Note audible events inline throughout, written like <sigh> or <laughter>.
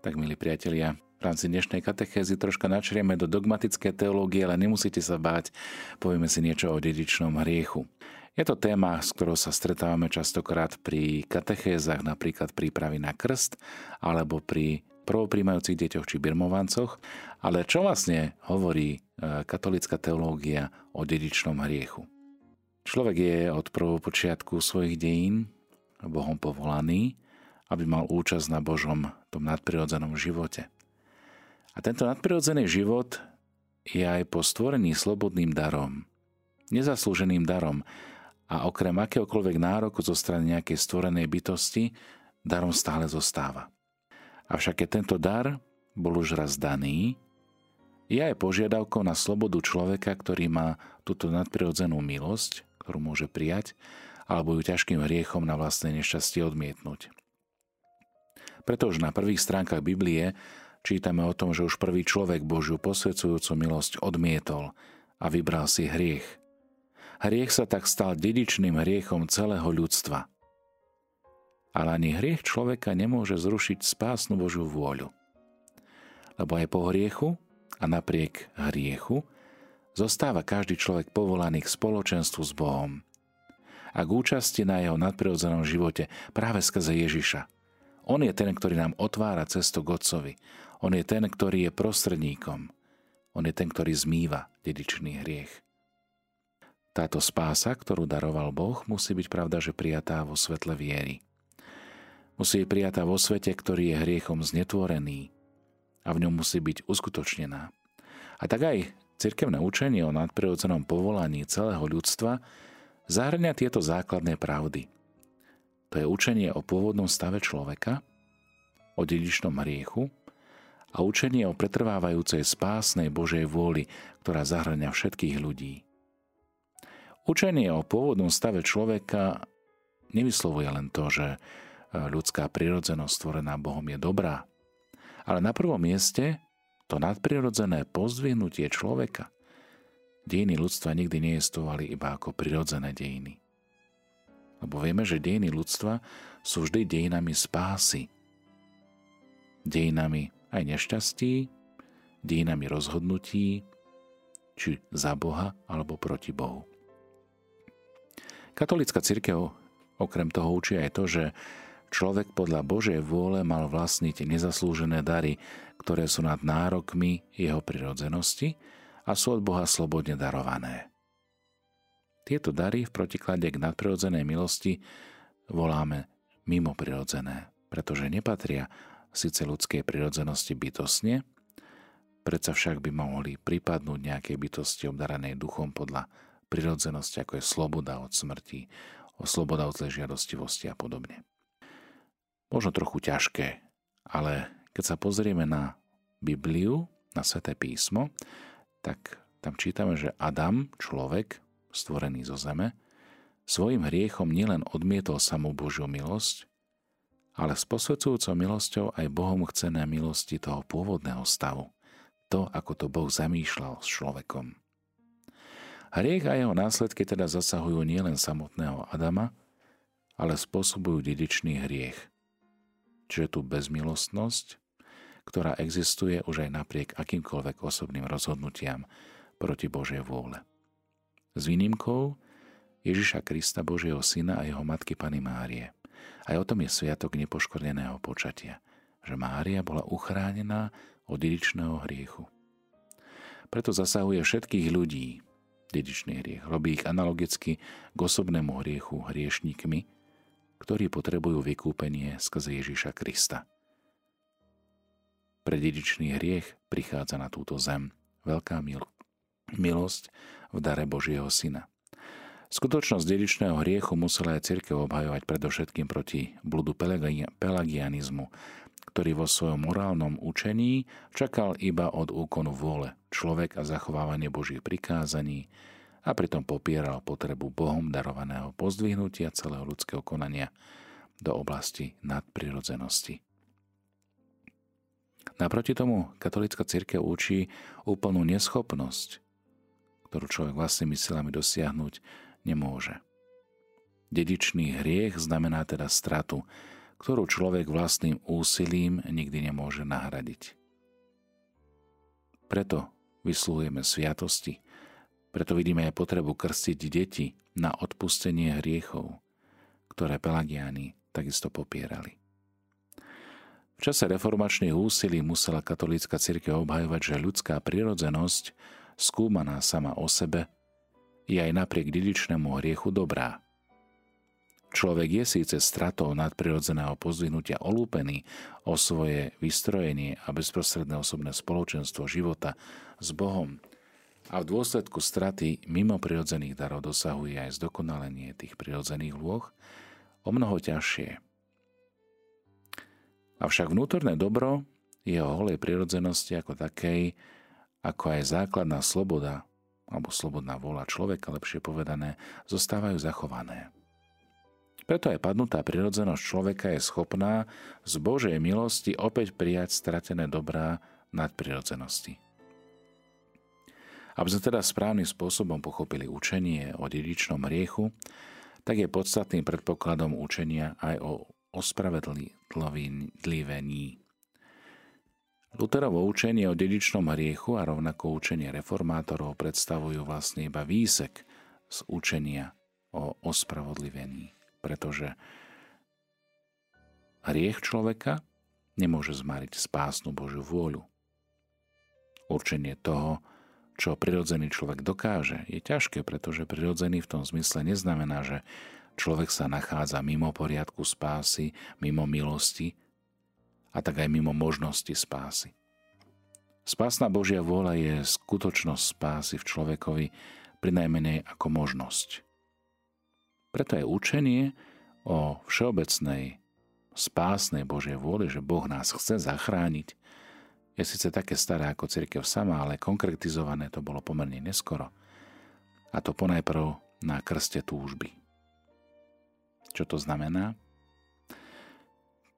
Tak, milí priatelia, v rámci dnešnej katechézy troška načrieme do dogmatické teológie, ale nemusíte sa báť, povieme si niečo o dedičnom hriechu. Je to téma, s ktorou sa stretávame častokrát pri katechézach, napríklad prípravy na krst, alebo pri prvopríjmajúcich deťoch či birmovancoch. Ale čo vlastne hovorí e, katolická teológia o dedičnom hriechu? Človek je od prvopočiatku svojich dejín Bohom povolaný, aby mal účasť na Božom tom nadprirodzenom živote. A tento nadprirodzený život je aj po stvorení slobodným darom, nezaslúženým darom a okrem akéhokoľvek nároku zo strany nejakej stvorenej bytosti, darom stále zostáva. Avšak keď tento dar bol už raz daný, je aj požiadavkou na slobodu človeka, ktorý má túto nadprirodzenú milosť, ktorú môže prijať, alebo ju ťažkým hriechom na vlastné nešťastie odmietnúť. Preto už na prvých stránkach Biblie čítame o tom, že už prvý človek Božiu posvedzujúcu milosť odmietol a vybral si hriech. Hriech sa tak stal dedičným hriechom celého ľudstva. Ale ani hriech človeka nemôže zrušiť spásnu Božiu vôľu. Lebo aj po hriechu a napriek hriechu zostáva každý človek povolaný k spoločenstvu s Bohom a k účasti na jeho nadprirodzenom živote práve skrze Ježiša. On je ten, ktorý nám otvára cestu k Otcovi. On je ten, ktorý je prostredníkom. On je ten, ktorý zmýva dedičný hriech. Táto spása, ktorú daroval Boh, musí byť pravda, že prijatá vo svetle viery. Musí byť prijatá vo svete, ktorý je hriechom znetvorený a v ňom musí byť uskutočnená. A tak aj cirkevné učenie o nadprirodzenom povolaní celého ľudstva zahrňa tieto základné pravdy. To je učenie o pôvodnom stave človeka, o dedičnom hriechu, a učenie o pretrvávajúcej spásnej Božej vôli, ktorá zahrania všetkých ľudí. Učenie o pôvodnom stave človeka nevyslovuje len to, že e, ľudská prirodzenosť stvorená Bohom je dobrá, ale na prvom mieste to nadprirodzené pozdvihnutie človeka. Dejiny ľudstva nikdy nejestovali iba ako prirodzené dejiny. Lebo vieme, že dejiny ľudstva sú vždy dejinami spásy. Dejinami aj nešťastí, dínami rozhodnutí, či za Boha alebo proti Bohu. Katolická církev okrem toho učí aj to, že človek podľa Božej vôle mal vlastniť nezaslúžené dary, ktoré sú nad nárokmi jeho prirodzenosti a sú od Boha slobodne darované. Tieto dary v protiklade k nadprirodzenej milosti voláme mimo prirodzené, pretože nepatria síce ľudskej prirodzenosti bytosne, predsa však by mohli pripadnúť nejakej bytosti obdaranej duchom podľa prirodzenosti, ako je sloboda od smrti, sloboda od zlej žiadostivosti a podobne. Možno trochu ťažké, ale keď sa pozrieme na Bibliu, na Sveté písmo, tak tam čítame, že Adam, človek, stvorený zo zeme, svojim hriechom nielen odmietol samú Božiu milosť, ale s posvedcujúcou milosťou aj Bohom chcené milosti toho pôvodného stavu. To, ako to Boh zamýšľal s človekom. Hriech a jeho následky teda zasahujú nielen samotného Adama, ale spôsobujú dedičný hriech. Čiže tu bezmilostnosť, ktorá existuje už aj napriek akýmkoľvek osobným rozhodnutiam proti Božej vôle. S výnimkou Ježiša Krista Božieho Syna a jeho matky Pany Márie – aj o tom je sviatok nepoškodeného počatia, že Mária bola uchránená od dedičného hriechu. Preto zasahuje všetkých ľudí dedičný hriech. Robí ich analogicky k osobnému hriechu hriešníkmi, ktorí potrebujú vykúpenie skrze Ježíša Krista. Pre dedičný hriech prichádza na túto zem veľká milosť v dare Božieho Syna. Skutočnosť dedičného hriechu musela aj cirkev obhajovať predovšetkým proti bludu pelagianizmu, ktorý vo svojom morálnom učení čakal iba od úkonu vôle človek a zachovávanie Božích prikázaní a pritom popieral potrebu Bohom darovaného pozdvihnutia celého ľudského konania do oblasti nadprirodzenosti. Naproti tomu katolická církev učí úplnú neschopnosť, ktorú človek vlastnými silami dosiahnuť nemôže. Dedičný hriech znamená teda stratu, ktorú človek vlastným úsilím nikdy nemôže nahradiť. Preto vysluhujeme sviatosti, preto vidíme aj potrebu krstiť deti na odpustenie hriechov, ktoré Pelagiáni takisto popierali. V čase reformačných úsilí musela katolícka církev obhajovať, že ľudská prirodzenosť, skúmaná sama o sebe, je aj napriek dedičnému hriechu dobrá – Človek je síce stratou nadprirodzeného pozdvihnutia olúpený o svoje vystrojenie a bezprostredné osobné spoločenstvo života s Bohom a v dôsledku straty mimo prirodzených darov dosahuje aj zdokonalenie tých prirodzených lôh o mnoho ťažšie. Avšak vnútorné dobro jeho holej prirodzenosti ako takej, ako aj základná sloboda, alebo slobodná vola človeka, lepšie povedané, zostávajú zachované. Preto aj padnutá prirodzenosť človeka je schopná z Božej milosti opäť prijať stratené dobrá nadprirodzenosti. Aby sme teda správnym spôsobom pochopili učenie o dedičnom riechu, tak je podstatným predpokladom učenia aj o ospravedlivení. Luterovo učenie o dedičnom hriechu a rovnako učenie reformátorov predstavujú vlastne iba výsek z učenia o ospravedlivení pretože hriech človeka nemôže zmariť spásnu Božiu vôľu. Určenie toho, čo prirodzený človek dokáže, je ťažké, pretože prirodzený v tom zmysle neznamená, že človek sa nachádza mimo poriadku spásy, mimo milosti a tak aj mimo možnosti spásy. Spásna Božia vôľa je skutočnosť spásy v človekovi pri najmenej ako možnosť. Preto je učenie o všeobecnej spásnej Božej vôli, že Boh nás chce zachrániť, je síce také staré ako cirkev sama, ale konkretizované to bolo pomerne neskoro. A to ponajprv na krste túžby. Čo to znamená?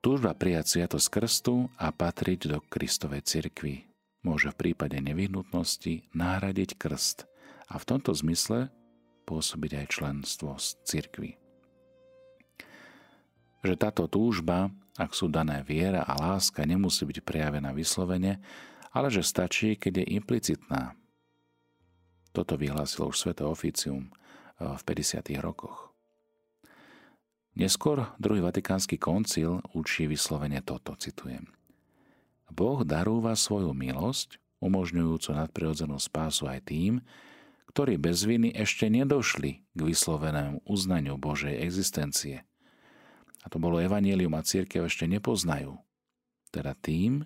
Túžba prijať sviatosť krstu a patriť do Kristovej cirkvi môže v prípade nevyhnutnosti nahradiť krst a v tomto zmysle pôsobiť aj členstvo z cirkvi. Že táto túžba, ak sú dané viera a láska, nemusí byť prejavená vyslovene, ale že stačí, keď je implicitná. Toto vyhlásilo už Sveto oficium eh, v 50. rokoch. Neskôr druhý vatikánsky koncil učí vyslovene toto, citujem. Boh darúva svoju milosť, umožňujúcu nadprirodzenú spásu aj tým, ktorí bez viny ešte nedošli k vyslovenému uznaniu Božej existencie. A to bolo evanílium a církev ešte nepoznajú. Teda tým,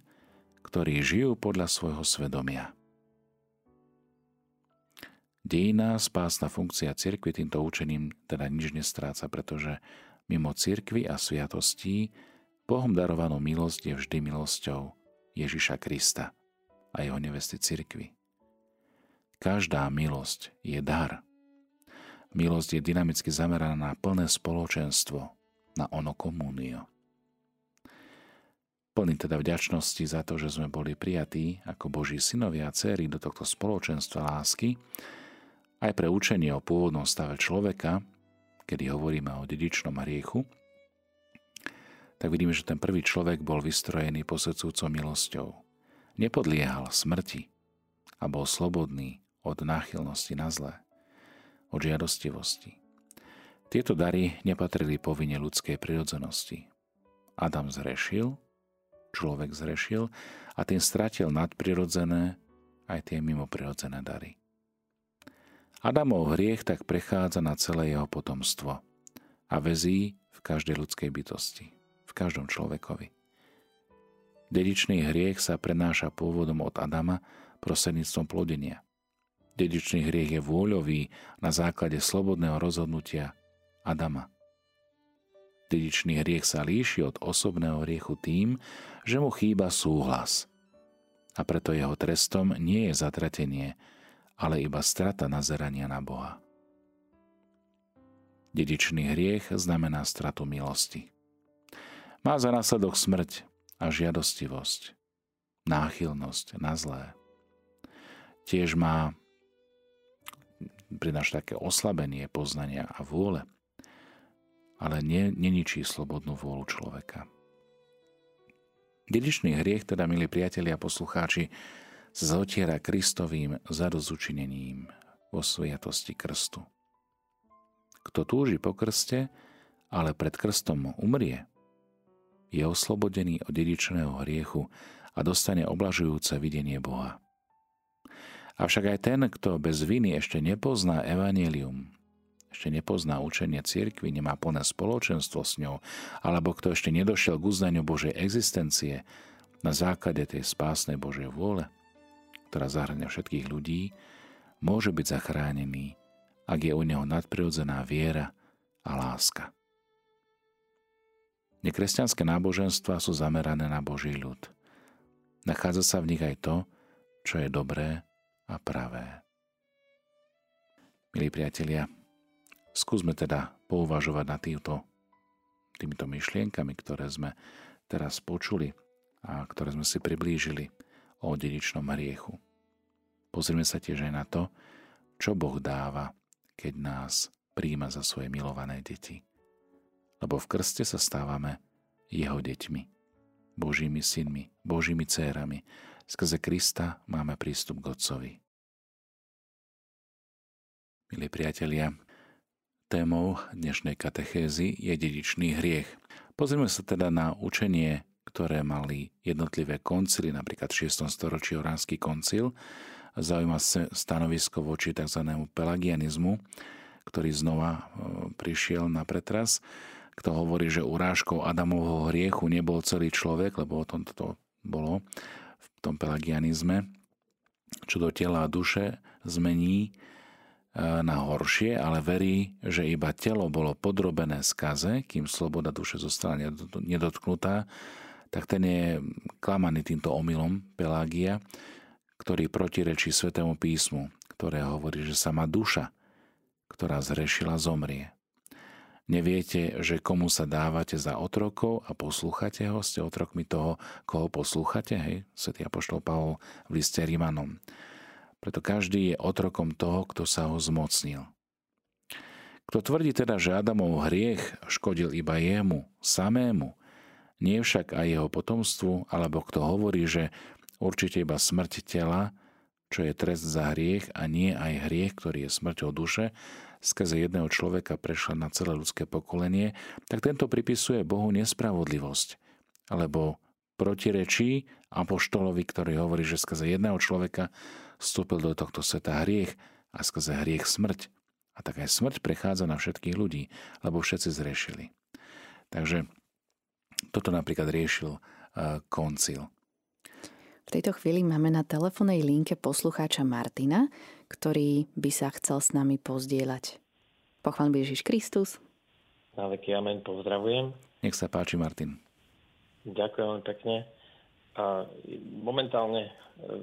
ktorí žijú podľa svojho svedomia. Dejná spásna funkcia cirkvi týmto učením teda nič nestráca, pretože mimo cirkvy a sviatostí Bohom darovanú milosť je vždy milosťou Ježiša Krista a jeho nevesty cirkvi. Každá milosť je dar. Milosť je dynamicky zameraná na plné spoločenstvo, na ono komunio. Plný teda vďačnosti za to, že sme boli prijatí ako Boží synovia a céry do tohto spoločenstva lásky, aj pre učenie o pôvodnom stave človeka, kedy hovoríme o dedičnom hriechu, tak vidíme, že ten prvý človek bol vystrojený posvedcúcou milosťou. Nepodliehal smrti a bol slobodný od náchylnosti na zlé, od žiadostivosti. Tieto dary nepatrili povinne ľudskej prirodzenosti. Adam zrešil, človek zrešil a tým stratil nadprirodzené aj tie mimoprirodzené dary. Adamov hriech tak prechádza na celé jeho potomstvo a vezí v každej ľudskej bytosti, v každom človekovi. Dedičný hriech sa prenáša pôvodom od Adama prostredníctvom plodenia. Dedičný hriech je vôľový na základe slobodného rozhodnutia Adama. Dedičný hriech sa líši od osobného hriechu tým, že mu chýba súhlas. A preto jeho trestom nie je zatratenie, ale iba strata nazerania na Boha. Dedičný hriech znamená stratu milosti. Má za následok smrť a žiadostivosť, náchylnosť na zlé. Tiež má prináša také oslabenie poznania a vôle. ale ne, neničí slobodnú vôľu človeka. Dedičný hriech, teda, milí priatelia a poslucháči, zotiera Kristovým zadozučinením vo sviatosti krstu. Kto túži po krste, ale pred krstom umrie, je oslobodený od dedičného hriechu a dostane oblažujúce videnie Boha. Avšak aj ten, kto bez viny ešte nepozná evanelium, ešte nepozná učenie cirkvi, nemá plné spoločenstvo s ňou, alebo kto ešte nedošiel k uznaniu Božej existencie na základe tej spásnej Božej vôle, ktorá zahrania všetkých ľudí, môže byť zachránený, ak je u neho nadprirodzená viera a láska. Nekresťanské náboženstva sú zamerané na Boží ľud. Nachádza sa v nich aj to, čo je dobré a pravé. Milí priatelia, skúsme teda pouvažovať na týmto, týmito myšlienkami, ktoré sme teraz počuli a ktoré sme si priblížili o dedičnom hriechu. Pozrime sa tiež aj na to, čo Boh dáva, keď nás príjma za svoje milované deti. Lebo v krste sa stávame jeho deťmi, Božími synmi, Božími cérami, Skrze Krista máme prístup k Otcovi. Milí priatelia, témou dnešnej katechézy je dedičný hriech. Pozrieme sa teda na učenie, ktoré mali jednotlivé koncily, napríklad v 6. storočí Oránsky koncil, zaujíma stanovisko voči tzv. pelagianizmu, ktorý znova e, prišiel na pretras, kto hovorí, že urážkou Adamovho hriechu nebol celý človek, lebo o tom to bolo, tom pelagianizme, čo do tela a duše zmení e, na horšie, ale verí, že iba telo bolo podrobené skaze, kým sloboda duše zostala nedotknutá, tak ten je klamaný týmto omylom Pelágia, ktorý protirečí Svetému písmu, ktoré hovorí, že sama duša, ktorá zrešila, zomrie. Neviete, že komu sa dávate za otrokov a poslúchate ho, ste otrokmi toho, koho poslúchate, hej? Svetý Apoštol Pavol v liste Rímanom. Preto každý je otrokom toho, kto sa ho zmocnil. Kto tvrdí teda, že Adamov hriech škodil iba jemu, samému, nie však aj jeho potomstvu, alebo kto hovorí, že určite iba smrť tela, čo je trest za hriech a nie aj hriech, ktorý je smrťou duše, skrze jedného človeka prešla na celé ľudské pokolenie, tak tento pripisuje Bohu nespravodlivosť, alebo protirečí apoštolovi, ktorý hovorí, že skrze jedného človeka vstúpil do tohto sveta hriech a skrze hriech smrť. A tak aj smrť prechádza na všetkých ľudí, lebo všetci zrešili. Takže toto napríklad riešil uh, koncil. V tejto chvíli máme na telefónnej linke poslucháča Martina, ktorý by sa chcel s nami pozdieľať. Pochvál Ježiš Kristus. Na veky amen, pozdravujem. Nech sa páči, Martin. Ďakujem pekne. A momentálne e,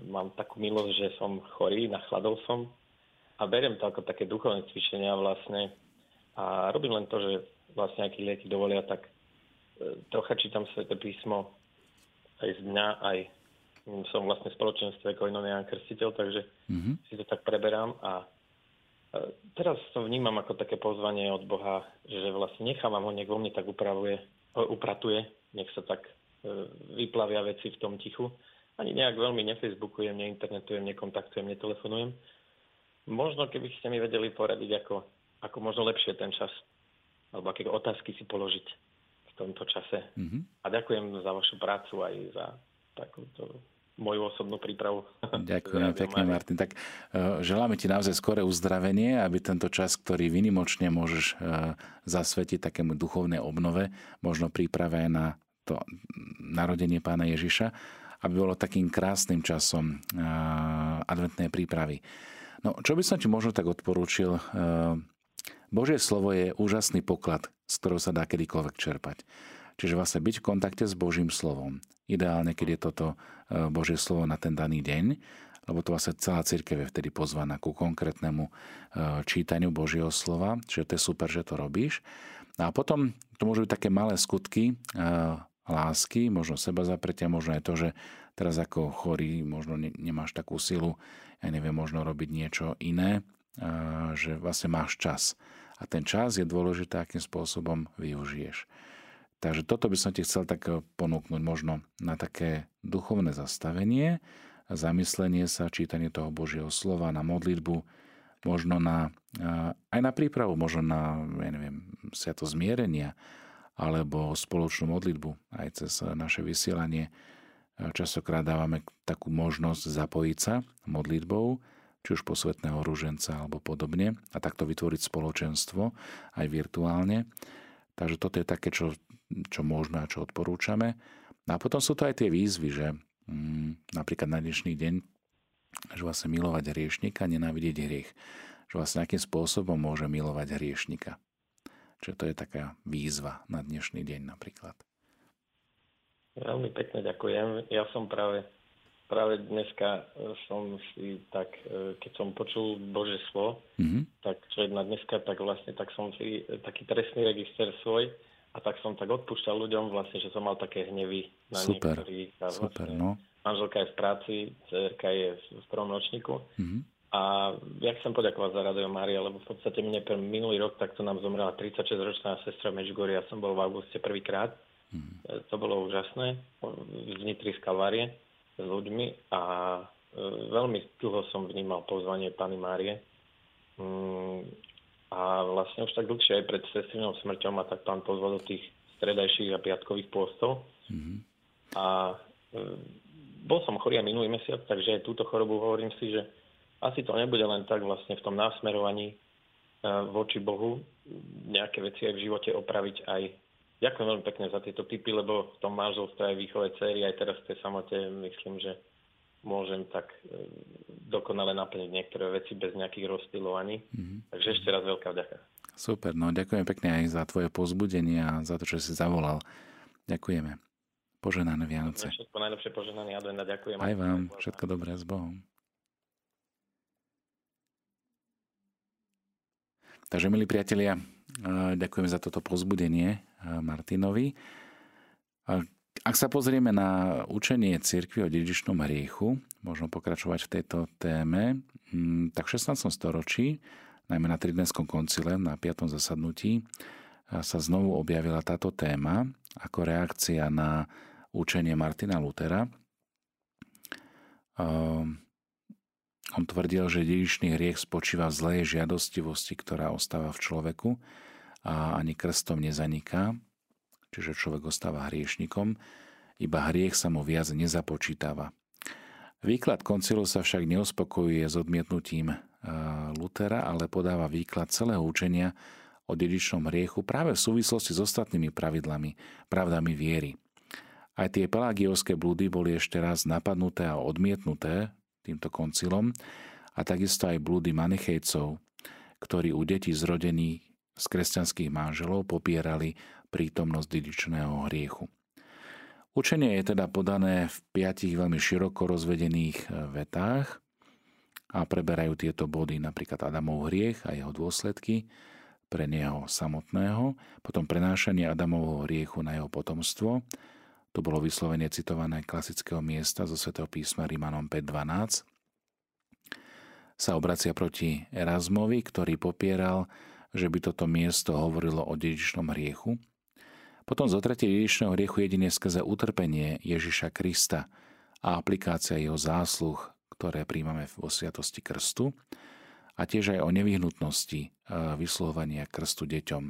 mám takú milosť, že som chorý, nachladol som a beriem to ako také duchovné cvičenia vlastne. A robím len to, že vlastne aký lieky dovolia, tak e, trocha čítam Sveté písmo aj z dňa, aj som vlastne v spoločenstve Koinonian Krstiteľ, takže mm-hmm. si to tak preberám a teraz to vnímam ako také pozvanie od Boha, že vlastne nechávam ho, nech vo mne tak upravuje, upratuje, nech sa tak e, vyplavia veci v tom tichu. Ani nejak veľmi nefacebookujem, neinternetujem, nekontaktujem, netelefonujem. Možno keby ste mi vedeli poradiť, ako, ako možno lepšie ten čas, alebo aké otázky si položiť v tomto čase. Mm-hmm. A ďakujem za vašu prácu aj za takúto moju osobnú prípravu. <laughs> Ďakujem pekne, Martin. Tak uh, želáme ti naozaj skore uzdravenie, aby tento čas, ktorý vynimočne môžeš uh, zasvetiť takému duchovnej obnove, možno príprave aj na to narodenie pána Ježiša, aby bolo takým krásnym časom uh, adventnej prípravy. No, čo by som ti možno tak odporúčil, Božie slovo je úžasný poklad, z ktorého sa dá kedykoľvek čerpať. Čiže vlastne byť v kontakte s Božím slovom. Ideálne, keď je toto e, Božie slovo na ten daný deň, lebo to vlastne celá církev je vtedy pozvaná ku konkrétnemu e, čítaniu Božieho slova, čiže to je super, že to robíš. A potom to môžu byť také malé skutky e, lásky, možno seba zapretia, možno aj to, že teraz ako chorý možno nemáš takú silu, ja neviem, možno robiť niečo iné, že vlastne máš čas. A ten čas je dôležité, akým spôsobom využiješ. Takže toto by som ti chcel tak ponúknuť možno na také duchovné zastavenie, zamyslenie sa, čítanie toho Božieho slova, na modlitbu, možno na, aj na prípravu, možno na, ja neviem, sviato zmierenia, alebo spoločnú modlitbu aj cez naše vysielanie. Častokrát dávame takú možnosť zapojiť sa modlitbou, či už posvetného ruženca alebo podobne, a takto vytvoriť spoločenstvo aj virtuálne. Takže toto je také, čo čo môžeme a čo odporúčame. A potom sú to aj tie výzvy, že mm, napríklad na dnešný deň, že vlastne milovať hriešnika, nenávidieť hriech. Že vlastne akým spôsobom môže milovať hriešnika. Čiže to je taká výzva na dnešný deň napríklad. Veľmi pekne ďakujem. Ja som práve, práve dneska e, som si tak, e, keď som počul Bože slovo, mm-hmm. tak čo je na dneska, tak vlastne tak som si e, taký trestný register svoj a tak som tak odpúšťal ľuďom vlastne, že som mal také hnevy na super, niektorých. A super, vlastne, no. Manželka je v práci, cerka je v prvom ročníku. Mm-hmm. A ja chcem poďakovať za Radio Mária, lebo v podstate mne pre minulý rok takto nám zomrela 36-ročná sestra Medžugoria. Ja som bol v auguste prvýkrát. Mm-hmm. To bolo úžasné. V z Kalvárie s ľuďmi a e, veľmi dlho som vnímal pozvanie Pany Márie. Mm, a vlastne už tak dlhšie aj pred sestrinou smrťou ma tak pán pozval do tých stredajších a piatkových pôstov. Mm-hmm. A e, bol som chorý aj minulý mesiac, takže aj túto chorobu hovorím si, že asi to nebude len tak vlastne v tom násmerovaní e, voči Bohu nejaké veci aj v živote opraviť aj. Ďakujem veľmi pekne za tieto tipy, lebo v tom manželstve aj výchove céry, aj teraz v tej samote myslím, že môžem tak e, dokonale naplniť niektoré veci bez nejakých rozptilovaní. Mm-hmm. Takže ešte raz veľká vďaka. Super, no ďakujem pekne aj za tvoje pozbudenie a za to, že si zavolal. Ďakujeme. Poženané Vianoce. Všetko najlepšie poženaný advent a ďakujem. Aj vám. Všetko dobré s Bohom. Takže, milí priatelia, ďakujem za toto pozbudenie Martinovi. Ak sa pozrieme na učenie cirkvi o dedičnom hriechu, možno pokračovať v tejto téme, mm, tak v 16. storočí, najmä na Tridenskom koncile, na 5. zasadnutí, sa znovu objavila táto téma ako reakcia na učenie Martina Lutera. On tvrdil, že dedičný hriech spočíva v zlej žiadostivosti, ktorá ostáva v človeku a ani krstom nezaniká, čiže človek ostáva hriešnikom, iba hriech sa mu viac nezapočítava. Výklad koncilu sa však neuspokojuje s odmietnutím e, Lutera, ale podáva výklad celého učenia o dedičnom hriechu práve v súvislosti s ostatnými pravidlami, pravdami viery. Aj tie pelagiovské blúdy boli ešte raz napadnuté a odmietnuté týmto koncilom a takisto aj blúdy manichejcov, ktorí u detí zrodených z kresťanských manželov popierali prítomnosť dedičného hriechu. Učenie je teda podané v piatich veľmi široko rozvedených e, vetách a preberajú tieto body napríklad Adamov hriech a jeho dôsledky pre neho samotného, potom prenášanie Adamovho hriechu na jeho potomstvo, to bolo vyslovene citované klasického miesta zo svätého písma Rímanom 5.12, sa obracia proti Erasmovi, ktorý popieral, že by toto miesto hovorilo o dedičnom hriechu, potom zotratie dedičného hriechu jedine skrze utrpenie Ježiša Krista a aplikácia jeho zásluh, ktoré príjmame vo sviatosti krstu a tiež aj o nevyhnutnosti e, vyslovania krstu deťom.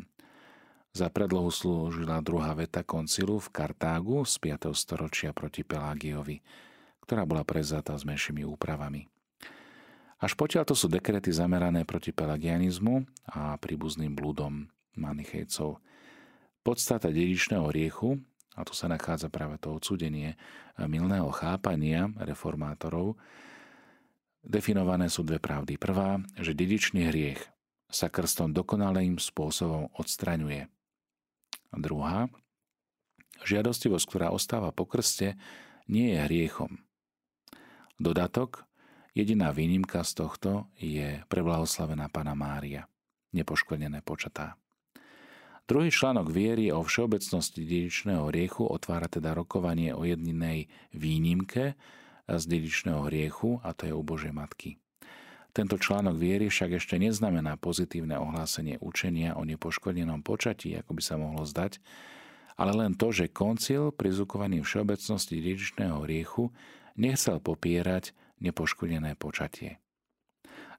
Za predlohu slúžila druhá veta koncilu v Kartágu z 5. storočia proti Pelágiovi, ktorá bola prezatá s menšími úpravami. Až potiaľ to sú dekrety zamerané proti pelagianizmu a príbuzným blúdom manichejcov – Podstata dedičného riechu, a tu sa nachádza práve to odsudenie milného chápania reformátorov, definované sú dve pravdy. Prvá, že dedičný hriech sa krstom dokonalým spôsobom odstraňuje. A druhá, žiadostivosť, ktorá ostáva po krste, nie je hriechom. Dodatok, jediná výnimka z tohto je preblahoslavená Pana Mária, nepoškodené počatá. Druhý článok viery o všeobecnosti dedičného hriechu otvára teda rokovanie o jedinej výnimke z dedičného hriechu a to je u Božej Matky. Tento článok viery však ešte neznamená pozitívne ohlásenie učenia o nepoškodenom počatí, ako by sa mohlo zdať, ale len to, že koncil prizukovaný všeobecnosti dedičného riechu nechcel popierať nepoškodené počatie.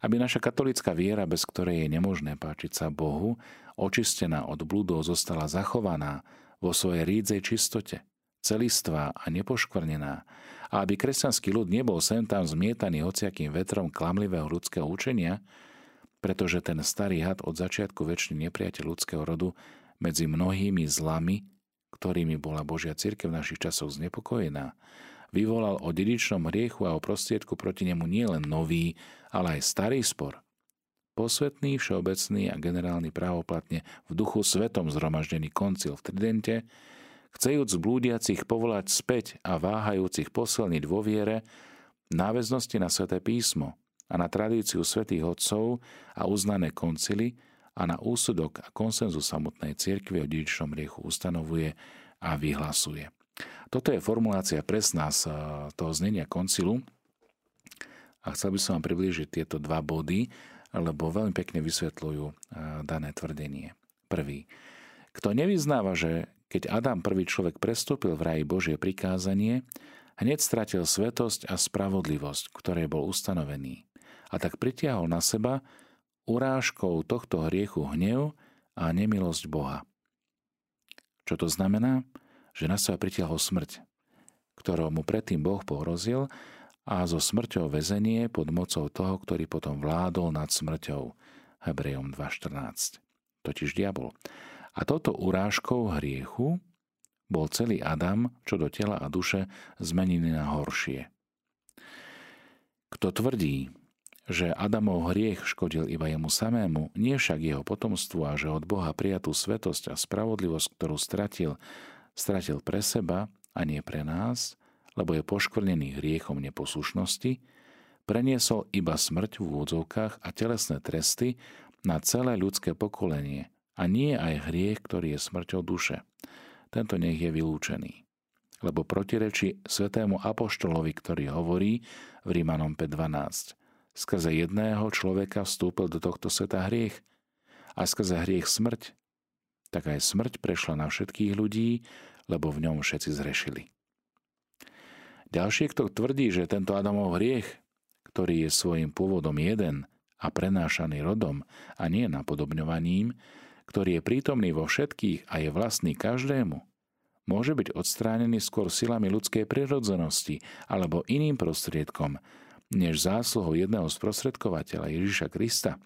Aby naša katolická viera, bez ktorej je nemožné páčiť sa Bohu, očistená od blúdov, zostala zachovaná vo svojej rídzej čistote, celistvá a nepoškvrnená, a aby kresťanský ľud nebol sem tam zmietaný hociakým vetrom klamlivého ľudského učenia, pretože ten starý had od začiatku väčší nepriateľ ľudského rodu medzi mnohými zlami, ktorými bola Božia církev v našich časoch znepokojená, vyvolal o dedičnom hriechu a o prostriedku proti nemu nielen nový, ale aj starý spor. Posvetný, všeobecný a generálny právoplatne v duchu svetom zhromaždený koncil v Tridente chcejúc blúdiacich povolať späť a váhajúcich posilniť vo viere, náväznosti na sväté písmo a na tradíciu svätých otcov a uznané koncily a na úsudok a konsenzu samotnej cirkvi o dedičnom riechu ustanovuje a vyhlasuje. Toto je formulácia presná z eh, toho znenia koncilu a chcel by som vám priblížiť tieto dva body, lebo veľmi pekne vysvetľujú eh, dané tvrdenie. Prvý. Kto nevyznáva, že keď Adam prvý človek prestúpil v raji Božie prikázanie, hneď stratil svetosť a spravodlivosť, ktoré bol ustanovený. A tak pritiahol na seba urážkou tohto hriechu hnev a nemilosť Boha. Čo to znamená? Že na seba pritiahol smrť, ktorou mu predtým Boh pohrozil a so smrťou väzenie pod mocou toho, ktorý potom vládol nad smrťou. Hebrejom 2.14. Totiž diabol. A touto urážkou hriechu bol celý Adam, čo do tela a duše, zmenený na horšie. Kto tvrdí, že Adamov hriech škodil iba jemu samému, nie však jeho potomstvu a že od Boha prijatú svetosť a spravodlivosť, ktorú stratil, stratil pre seba a nie pre nás, lebo je poškvrnený hriechom neposlušnosti, preniesol iba smrť v úvodzovkách a telesné tresty na celé ľudské pokolenie, a nie aj hriech, ktorý je smrťou duše. Tento nech je vylúčený. Lebo protireči svetému apoštolovi, ktorý hovorí v Rímanom 5.12. Skrze jedného človeka vstúpil do tohto sveta hriech a skrze hriech smrť, tak aj smrť prešla na všetkých ľudí, lebo v ňom všetci zrešili. Ďalší, kto tvrdí, že tento Adamov hriech, ktorý je svojim pôvodom jeden a prenášaný rodom a nie napodobňovaním, ktorý je prítomný vo všetkých a je vlastný každému, môže byť odstránený skôr silami ľudskej prirodzenosti alebo iným prostriedkom, než zásluhou jedného sprostredkovateľa Ježiša Krista,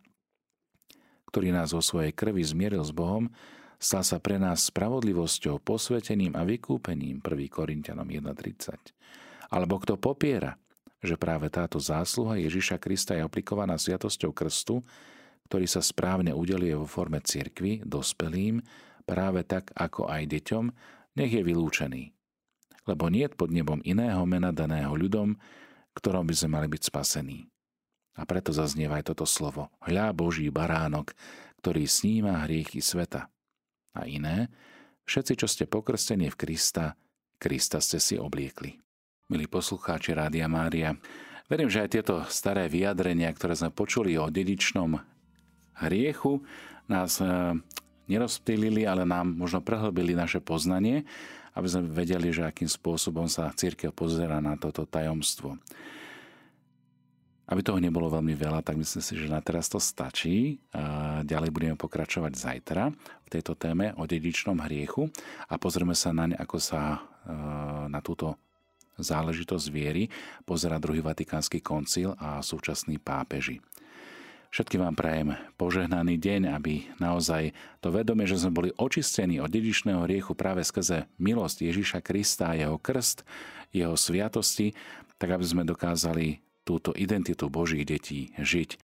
ktorý nás vo svojej krvi zmieril s Bohom, stal sa pre nás spravodlivosťou, posvetením a vykúpením 1. Korintianom 1.30. Alebo kto popiera, že práve táto zásluha Ježiša Krista je aplikovaná sviatosťou krstu, ktorý sa správne udeluje vo forme cirkvy dospelým, práve tak ako aj deťom, nech je vylúčený. Lebo nie pod nebom iného mena daného ľudom, ktorom by sme mali byť spasení. A preto zaznieva aj toto slovo. Hľa Boží baránok, ktorý sníma hriechy sveta. A iné, všetci, čo ste pokrstení v Krista, Krista ste si obliekli. Milí poslucháči Rádia Mária, verím, že aj tieto staré vyjadrenia, ktoré sme počuli o dedičnom hriechu nás e, nerozptýlili, ale nám možno prehlbili naše poznanie, aby sme vedeli, že akým spôsobom sa církev pozera na toto tajomstvo. Aby toho nebolo veľmi veľa, tak myslím si, že na teraz to stačí. Ďalej budeme pokračovať zajtra v tejto téme o dedičnom hriechu a pozrieme sa naň, ako sa e, na túto záležitosť viery pozera druhý vatikánsky koncil a súčasní pápeži. Všetkým vám prajem požehnaný deň, aby naozaj to vedomie, že sme boli očistení od dedičného riechu práve skrze milosť Ježíša Krista jeho krst, jeho sviatosti, tak aby sme dokázali túto identitu Božích detí žiť